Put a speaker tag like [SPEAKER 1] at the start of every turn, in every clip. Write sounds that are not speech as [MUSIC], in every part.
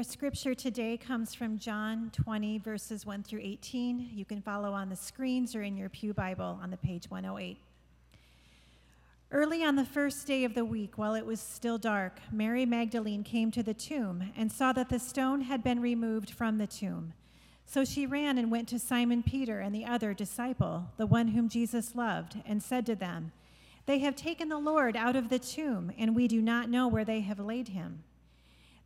[SPEAKER 1] Our scripture today comes from John 20, verses 1 through 18. You can follow on the screens or in your Pew Bible on the page 108. Early on the first day of the week, while it was still dark, Mary Magdalene came to the tomb and saw that the stone had been removed from the tomb. So she ran and went to Simon Peter and the other disciple, the one whom Jesus loved, and said to them, They have taken the Lord out of the tomb, and we do not know where they have laid him.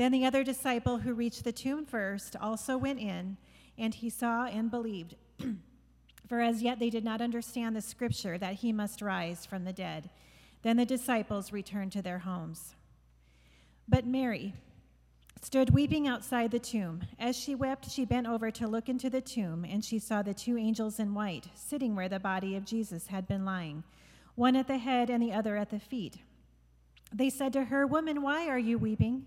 [SPEAKER 1] Then the other disciple who reached the tomb first also went in, and he saw and believed. [CLEARS THROAT] For as yet they did not understand the scripture that he must rise from the dead. Then the disciples returned to their homes. But Mary stood weeping outside the tomb. As she wept, she bent over to look into the tomb, and she saw the two angels in white sitting where the body of Jesus had been lying, one at the head and the other at the feet. They said to her, Woman, why are you weeping?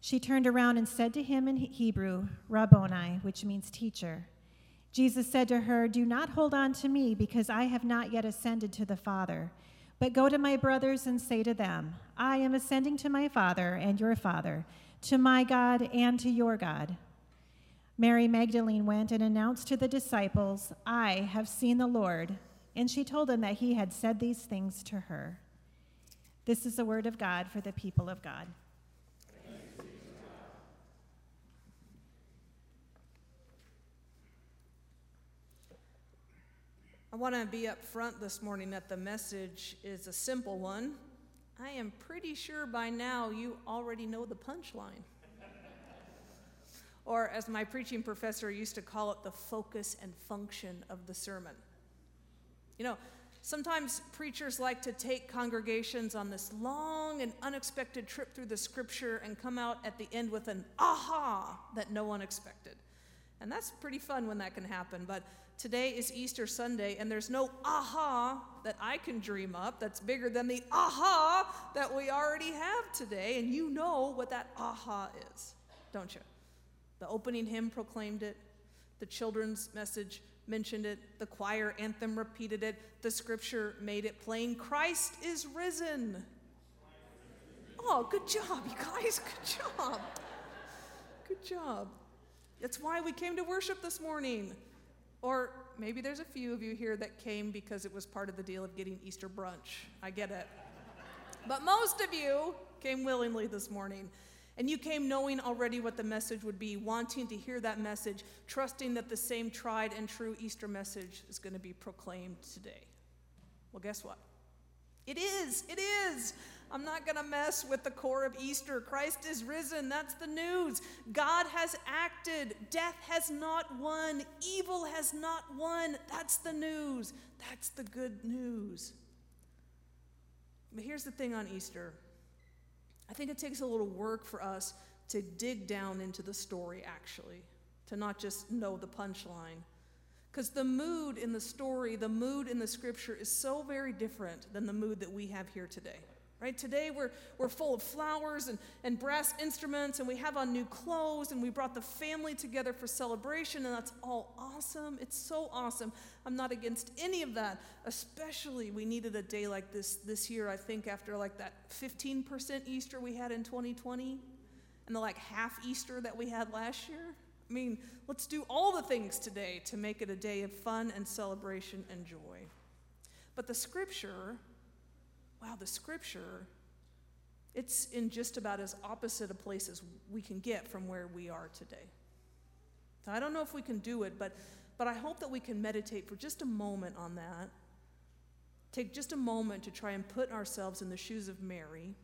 [SPEAKER 1] She turned around and said to him in Hebrew, Rabboni, which means teacher. Jesus said to her, Do not hold on to me, because I have not yet ascended to the Father. But go to my brothers and say to them, I am ascending to my Father and your Father, to my God and to your God. Mary Magdalene went and announced to the disciples, I have seen the Lord. And she told them that he had said these things to her. This is the word of God for the people of God.
[SPEAKER 2] Want to be up front this morning that the message is a simple one. I am pretty sure by now you already know the punchline. or, as my preaching professor used to call it, the focus and function of the sermon. You know, sometimes preachers like to take congregations on this long and unexpected trip through the scripture and come out at the end with an aha that no one expected. And that's pretty fun when that can happen. But Today is Easter Sunday, and there's no aha that I can dream up that's bigger than the aha that we already have today. And you know what that aha is, don't you? The opening hymn proclaimed it, the children's message mentioned it, the choir anthem repeated it, the scripture made it plain Christ is risen. Oh, good job, you guys. [LAUGHS] Good job. Good job. That's why we came to worship this morning. Or maybe there's a few of you here that came because it was part of the deal of getting Easter brunch. I get it. But most of you came willingly this morning. And you came knowing already what the message would be, wanting to hear that message, trusting that the same tried and true Easter message is going to be proclaimed today. Well, guess what? It is. It is. I'm not going to mess with the core of Easter. Christ is risen. That's the news. God has acted. Death has not won. Evil has not won. That's the news. That's the good news. But here's the thing on Easter I think it takes a little work for us to dig down into the story, actually, to not just know the punchline. Because the mood in the story, the mood in the scripture is so very different than the mood that we have here today right? Today we're, we're full of flowers and, and brass instruments, and we have on new clothes, and we brought the family together for celebration, and that's all awesome. It's so awesome. I'm not against any of that. Especially, we needed a day like this this year, I think, after like that 15% Easter we had in 2020 and the like half Easter that we had last year. I mean, let's do all the things today to make it a day of fun and celebration and joy. But the scripture wow, the scripture, it's in just about as opposite a place as we can get from where we are today. I don't know if we can do it, but, but I hope that we can meditate for just a moment on that. Take just a moment to try and put ourselves in the shoes of Mary.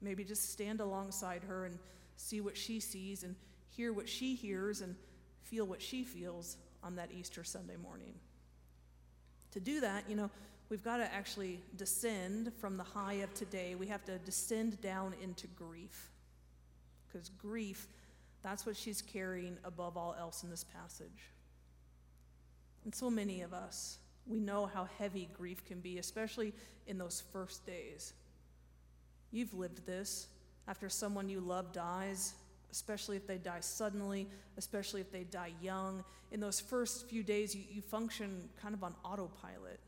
[SPEAKER 2] Maybe just stand alongside her and see what she sees and hear what she hears and feel what she feels on that Easter Sunday morning. To do that, you know, we've got to actually descend from the high of today. We have to descend down into grief. Because grief, that's what she's carrying above all else in this passage. And so many of us, we know how heavy grief can be, especially in those first days. You've lived this after someone you love dies, especially if they die suddenly, especially if they die young. In those first few days, you, you function kind of on autopilot.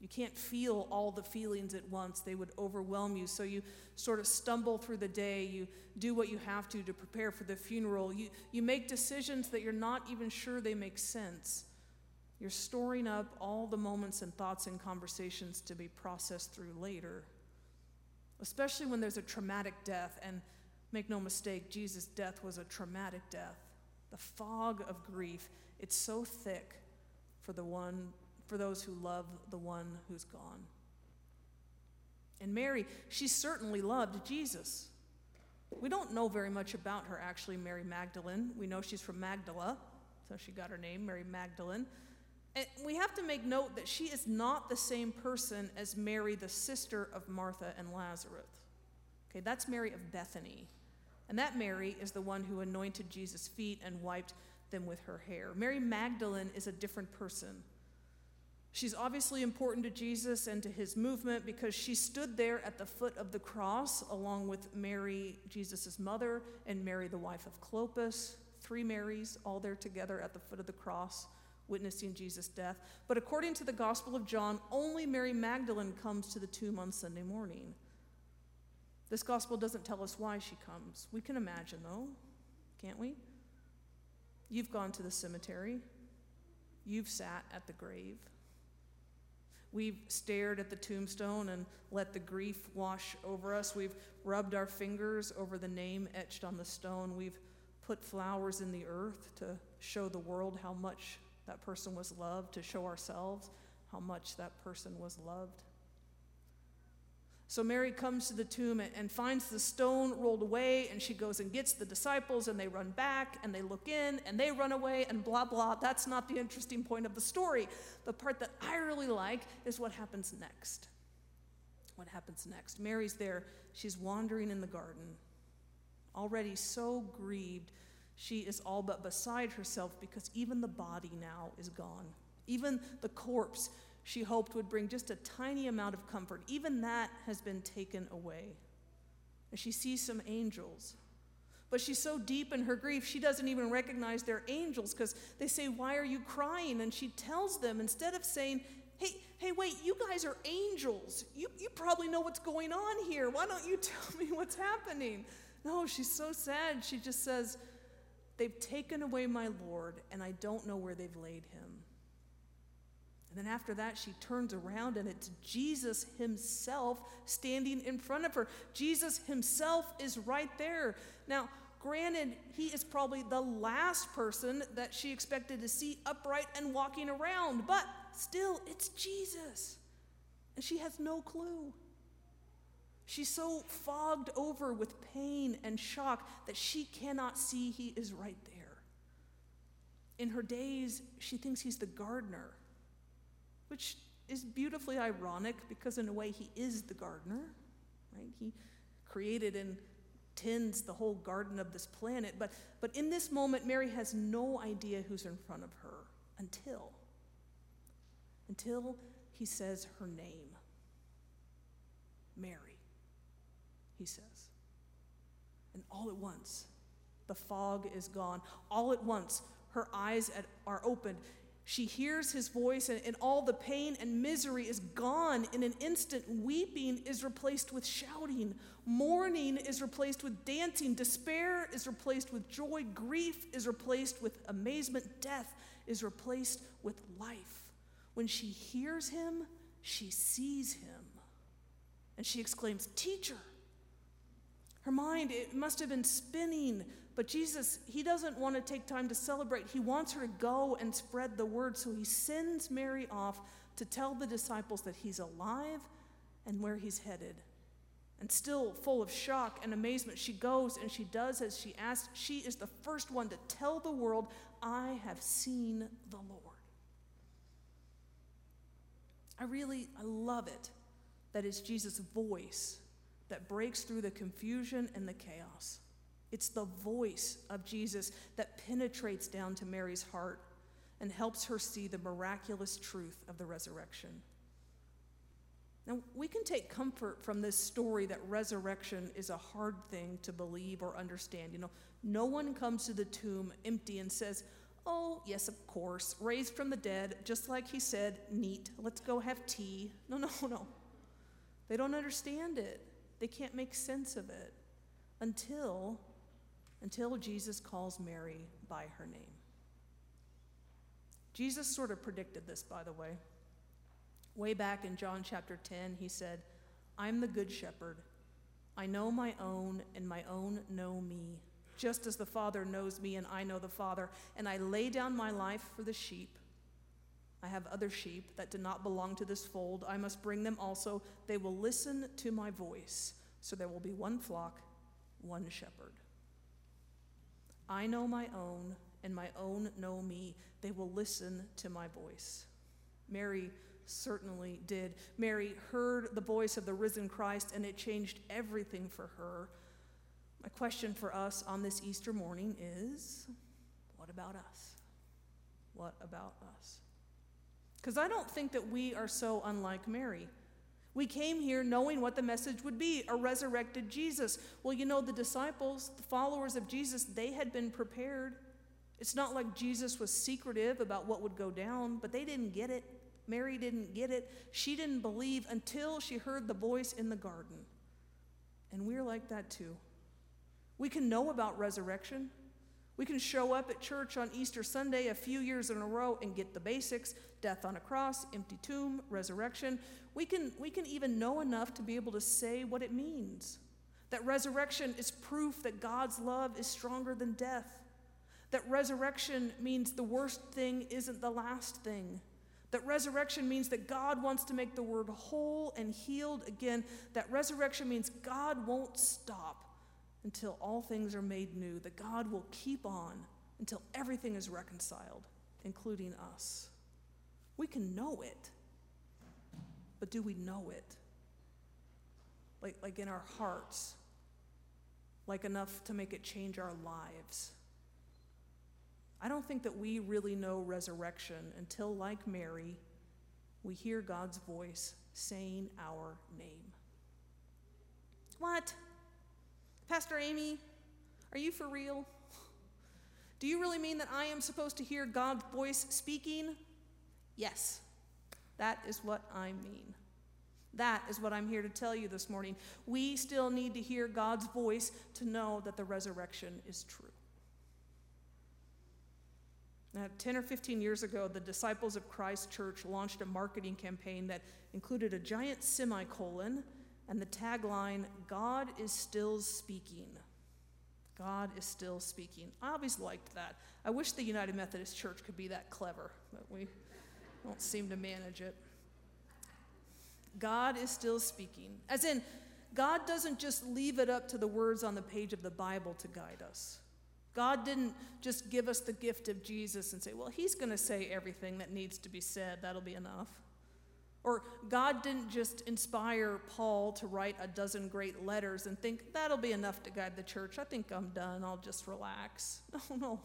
[SPEAKER 2] You can't feel all the feelings at once, they would overwhelm you. So you sort of stumble through the day. You do what you have to to prepare for the funeral. You, you make decisions that you're not even sure they make sense. You're storing up all the moments and thoughts and conversations to be processed through later. Especially when there's a traumatic death. And make no mistake, Jesus' death was a traumatic death. The fog of grief, it's so thick for the one for those who love the one who's gone. And Mary, she certainly loved Jesus. We don't know very much about her, actually, Mary Magdalene. We know she's from Magdala, so she got her name, Mary Magdalene. And we have to make note that she is not the same person as Mary, the sister of Martha and Lazarus. Okay, that's Mary of Bethany. And that Mary is the one who anointed Jesus' feet and wiped them with her hair. Mary Magdalene is a different person. She's obviously important to Jesus and to his movement because she stood there at the foot of the cross along with Mary, Jesus' mother, and Mary, the wife of Clopas. Three Marys, all there together at the foot of the cross, witnessing Jesus' death. But according to the Gospel of John, only Mary Magdalene comes to the tomb on Sunday morning. This gospel doesn't tell us why she comes. We can imagine, though, can't we? You've gone to the cemetery, you've sat at the grave. We've stared at the tombstone and let the grief wash over us. We've rubbed our fingers over the name etched on the stone. We've put flowers in the earth to show the world how much that person was loved, to show ourselves how much that person was loved. So Mary comes to the tomb and finds the stone rolled away, and she goes and gets the disciples, and they run back, and they look in, and they run away, and blah, blah. That's not the interesting point of the story. The part that I really like is what happens next. What happens next? Mary's there. She's wandering in the garden, already so grieved. She is all but beside herself because even the body now is gone. Even the corpse she hoped would bring just a tiny amount of comfort. Even that has been taken away. And she sees some angels. But she's so deep in her grief, she doesn't even recognize they're angels because they say, Why are you crying? And she tells them, instead of saying, Hey, hey, wait, you guys are angels. You, you probably know what's going on here. Why don't you [LAUGHS] tell me what's happening? No, she's so sad. She just says, They've taken away my Lord, and I don't know where they've laid him. And then after that, she turns around and it's Jesus himself standing in front of her. Jesus himself is right there. Now, granted, he is probably the last person that she expected to see upright and walking around, but still, it's Jesus. And she has no clue. She's so fogged over with pain and shock that she cannot see he is right there. In her daze, she thinks he's the gardener which is beautifully ironic because, in a way, he is the gardener, right? He created and tends the whole garden of this planet. But, but in this moment, Mary has no idea who's in front of her until, until he says her name. Mary, he says. And all at once, the fog is gone. All at once, her eyes are opened she hears his voice, and, and, all the pain and misery is gone in an instant. Weeping is replaced with shouting. Mourning is replaced with dancing. Despair is replaced with joy. Grief is replaced with amazement. Death is replaced with life. When she hears him, she sees him. And she exclaims, Teacher, Her mind, it must have been spinning. But Jesus, he doesn't want to take time to celebrate. He wants her to go and spread the word. So he sends Mary off to tell the disciples that he's alive and where he's headed. And still full of shock and amazement, she goes and she does as she asked. She is the first one to tell the world, I have seen the Lord. I really, I love it that it's Jesus' voice that breaks through the confusion and the chaos. It's the voice of Jesus that penetrates down to Mary's heart and helps her see the miraculous truth of the resurrection. Now, we can take comfort from this story that resurrection is a hard thing to believe or understand. You know, no one comes to the tomb empty and says, Oh, yes, of course, raised from the dead, just like he said, neat, let's go have tea. No, no, no. They don't understand it. They can't make sense of it until until Jesus calls Mary by her name. Jesus sort of predicted this, by the way. Way back in John chapter 10, he said, I'm the good shepherd. I know my own, and my own know me, just as the Father knows me, and I know the Father. And I lay down my life for the sheep. I have other sheep that do not belong to this fold. I must bring them also. They will listen to my voice. So there will be one flock, one shepherd. I know my own, and my own know me. They will listen to my voice. Mary certainly did. Mary heard the voice of the risen Christ, and it changed everything for her. My question for us on this Easter morning is what about us? What about us? Because I don't think that we are so unlike Mary. We came here knowing what the message would be a resurrected Jesus. Well, you know, the disciples, the followers of Jesus, they had been prepared. It's not like Jesus was secretive about what would go down, but they didn't get it. Mary didn't get it. She didn't believe until she heard the voice in the garden. And we're like that too. We can know about resurrection. We can show up at church on Easter Sunday a few years in a row and get the basics death on a cross, empty tomb, resurrection. We can, we can even know enough to be able to say what it means. That resurrection is proof that God's love is stronger than death. That resurrection means the worst thing isn't the last thing. That resurrection means that God wants to make the world whole and healed again. That resurrection means God won't stop until all things are made new. That God will keep on until everything is reconciled, including us. We can know it. But do we know it? Like, like in our hearts, like enough to make it change our lives. I don't think that we really know resurrection until, like Mary, we hear God's voice saying our name. What? Pastor Amy, are you for real? Do you really mean that I am supposed to hear God's voice speaking? Yes. That is what I mean. That is what I'm here to tell you this morning. We still need to hear God's voice to know that the resurrection is true. Now, 10 or 15 years ago, the Disciples of Christ Church launched a marketing campaign that included a giant semicolon and the tagline, God is still speaking. God is still speaking. I always liked that. I wish the United Methodist Church could be that clever, but we don't seem to manage it. God is still speaking. As in, God doesn't just leave it up to the words on the page of the Bible to guide us. God didn't just give us the gift of Jesus and say, well, he's going to say everything that needs to be said. That'll be enough. Or God didn't just inspire Paul to write a dozen great letters and think, that'll be enough to guide the church. I think I'm done. I'll just relax. No, [LAUGHS] oh, no.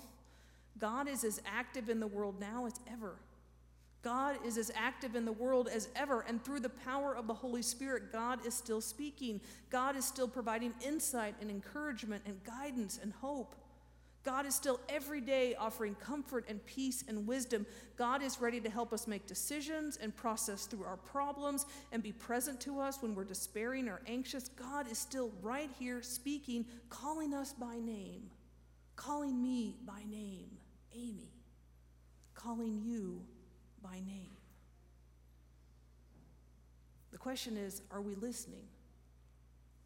[SPEAKER 2] God is as active in the world now as ever. God is as active in the world as ever, and through the power of the Holy Spirit, God is still speaking. God is still providing insight and encouragement and guidance and hope. God is still every day offering comfort and peace and wisdom. God is ready to help us make decisions and process through our problems and be present to us when we're despairing or anxious. God is still right here speaking, calling us by name, calling me by name, Amy, calling you by name. The question is are we listening?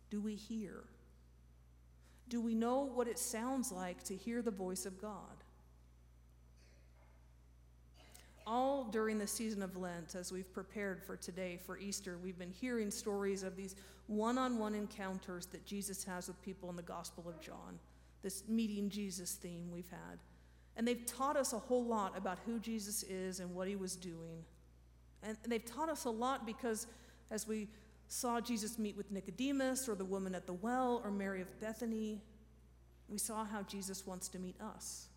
[SPEAKER 2] Do we hear? Do we know what it sounds like to hear the voice of God? All during the season of Lent, as we've prepared for today, for Easter, we've been hearing stories of these one on one encounters that Jesus has with people in the Gospel of John, this meeting Jesus theme we've had. And they've taught us a whole lot about who Jesus is and what he was doing. And they've taught us a lot because as we saw Jesus meet with Nicodemus or the woman at the well or Mary of Bethany, we saw how Jesus wants to meet us.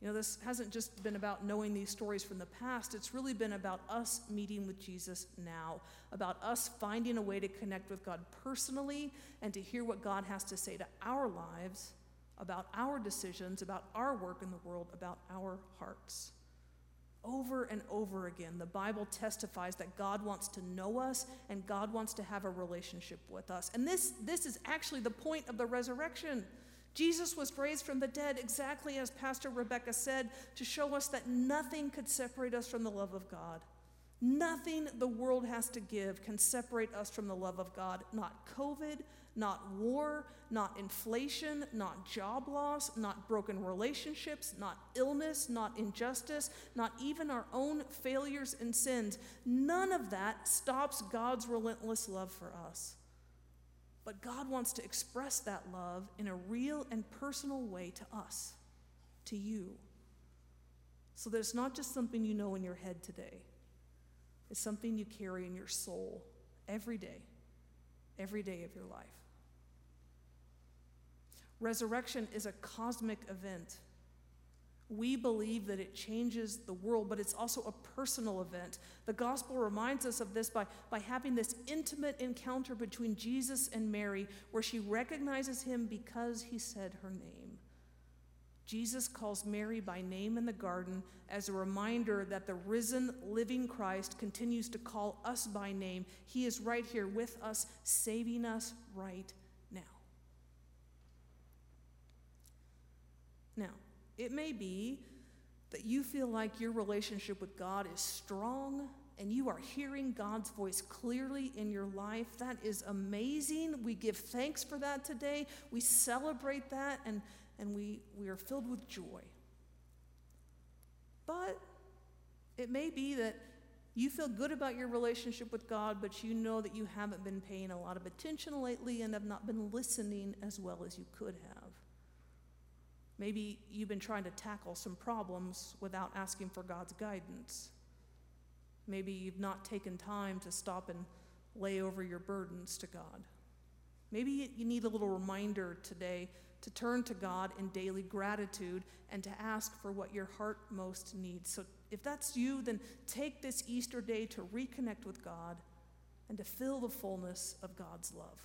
[SPEAKER 2] You know, this hasn't just been about knowing these stories from the past, it's really been about us meeting with Jesus now, about us finding a way to connect with God personally and to hear what God has to say to our lives, about our decisions, about our work in the world, about our hearts. Over and over again, the Bible testifies that God wants to know us and God wants to have a relationship with us. And this, this is actually the point of the resurrection. Jesus was raised from the dead exactly as Pastor Rebecca said to show us that nothing could separate us from the love of God. Nothing the world has to give can separate us from the love of God. Not COVID, not war, not inflation, not job loss, not broken relationships, not illness, not injustice, not even our own failures and sins. None of that stops God's relentless love for us. But God wants to express that love in a real and personal way to us, to you. So that it's not just something you know in your head today, it's something you carry in your soul every day, every day of your life. Resurrection is a cosmic event. We believe that it changes the world, but it's also a personal event. The gospel reminds us of this by, by having this intimate encounter between Jesus and Mary, where she recognizes him because he said her name. Jesus calls Mary by name in the garden as a reminder that the risen, living Christ continues to call us by name. He is right here with us, saving us right now. It may be that you feel like your relationship with God is strong and you are hearing God's voice clearly in your life. That is amazing. We give thanks for that today. We celebrate that and, and we, we are filled with joy. But it may be that you feel good about your relationship with God, but you know that you haven't been paying a lot of attention lately and have not been listening as well as you could have. Maybe you've been trying to tackle some problems without asking for God's guidance. Maybe you've not taken time to stop and lay over your burdens to God. Maybe you need a little reminder today to turn to God in daily gratitude and to ask for what your heart most needs. So, if that's you, then take this Easter day to reconnect with God and to feel the fullness of God's love.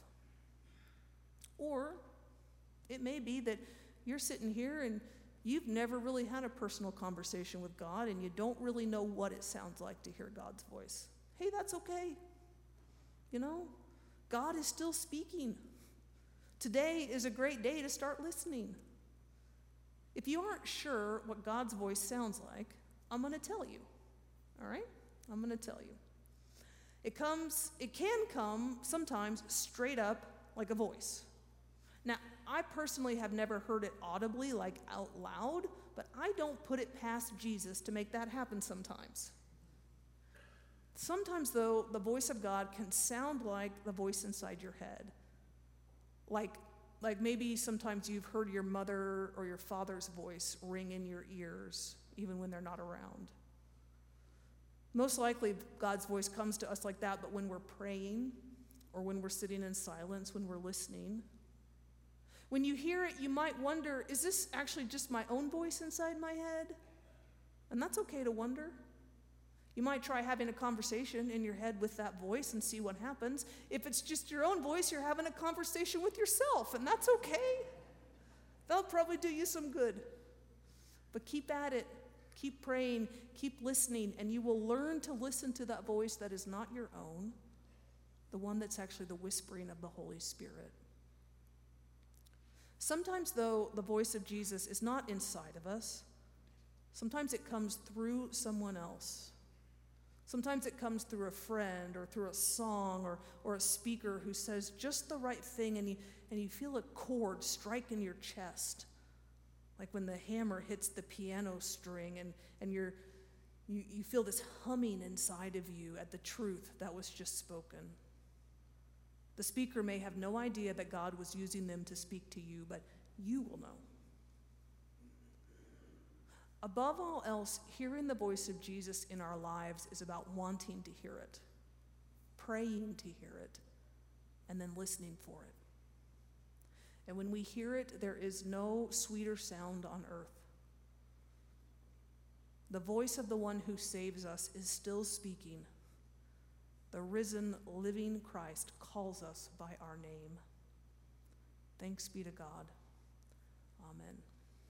[SPEAKER 2] Or it may be that you're sitting here and you've never really had a personal conversation with God and you don't really know what it sounds like to hear God's voice. Hey, that's okay. You know, God is still speaking. Today is a great day to start listening. If you aren't sure what God's voice sounds like, I'm going to tell you. All right? I'm going to tell you. It comes, it can come sometimes straight up like a voice. Now, I personally have never heard it audibly, like out loud, but I don't put it past Jesus to make that happen sometimes. Sometimes, though, the voice of God can sound like the voice inside your head. Like, like maybe sometimes you've heard your mother or your father's voice ring in your ears, even when they're not around. Most likely, God's voice comes to us like that, but when we're praying or when we're sitting in silence, when we're listening, when you hear it, you might wonder is this actually just my own voice inside my head? And that's okay to wonder. You might try having a conversation in your head with that voice and see what happens. If it's just your own voice, you're having a conversation with yourself, and that's okay. That'll probably do you some good. But keep at it, keep praying, keep listening, and you will learn to listen to that voice that is not your own, the one that's actually the whispering of the Holy Spirit. Sometimes, though, the voice of Jesus is not inside of us. Sometimes it comes through someone else. Sometimes it comes through a friend or through a song or, or a speaker who says just the right thing and you, and you feel a chord strike in your chest, like when the hammer hits the piano string, and, and you're, you, you feel this humming inside of you at the truth that was just spoken. The speaker may have no idea that God was using them to speak to you, but you will know. Above all else, hearing the voice of Jesus in our lives is about wanting to hear it, praying to hear it, and then listening for it. And when we hear it, there is no sweeter sound on earth. The voice of the one who saves us is still speaking. The risen, living Christ calls us by our name. Thanks be to God. Amen.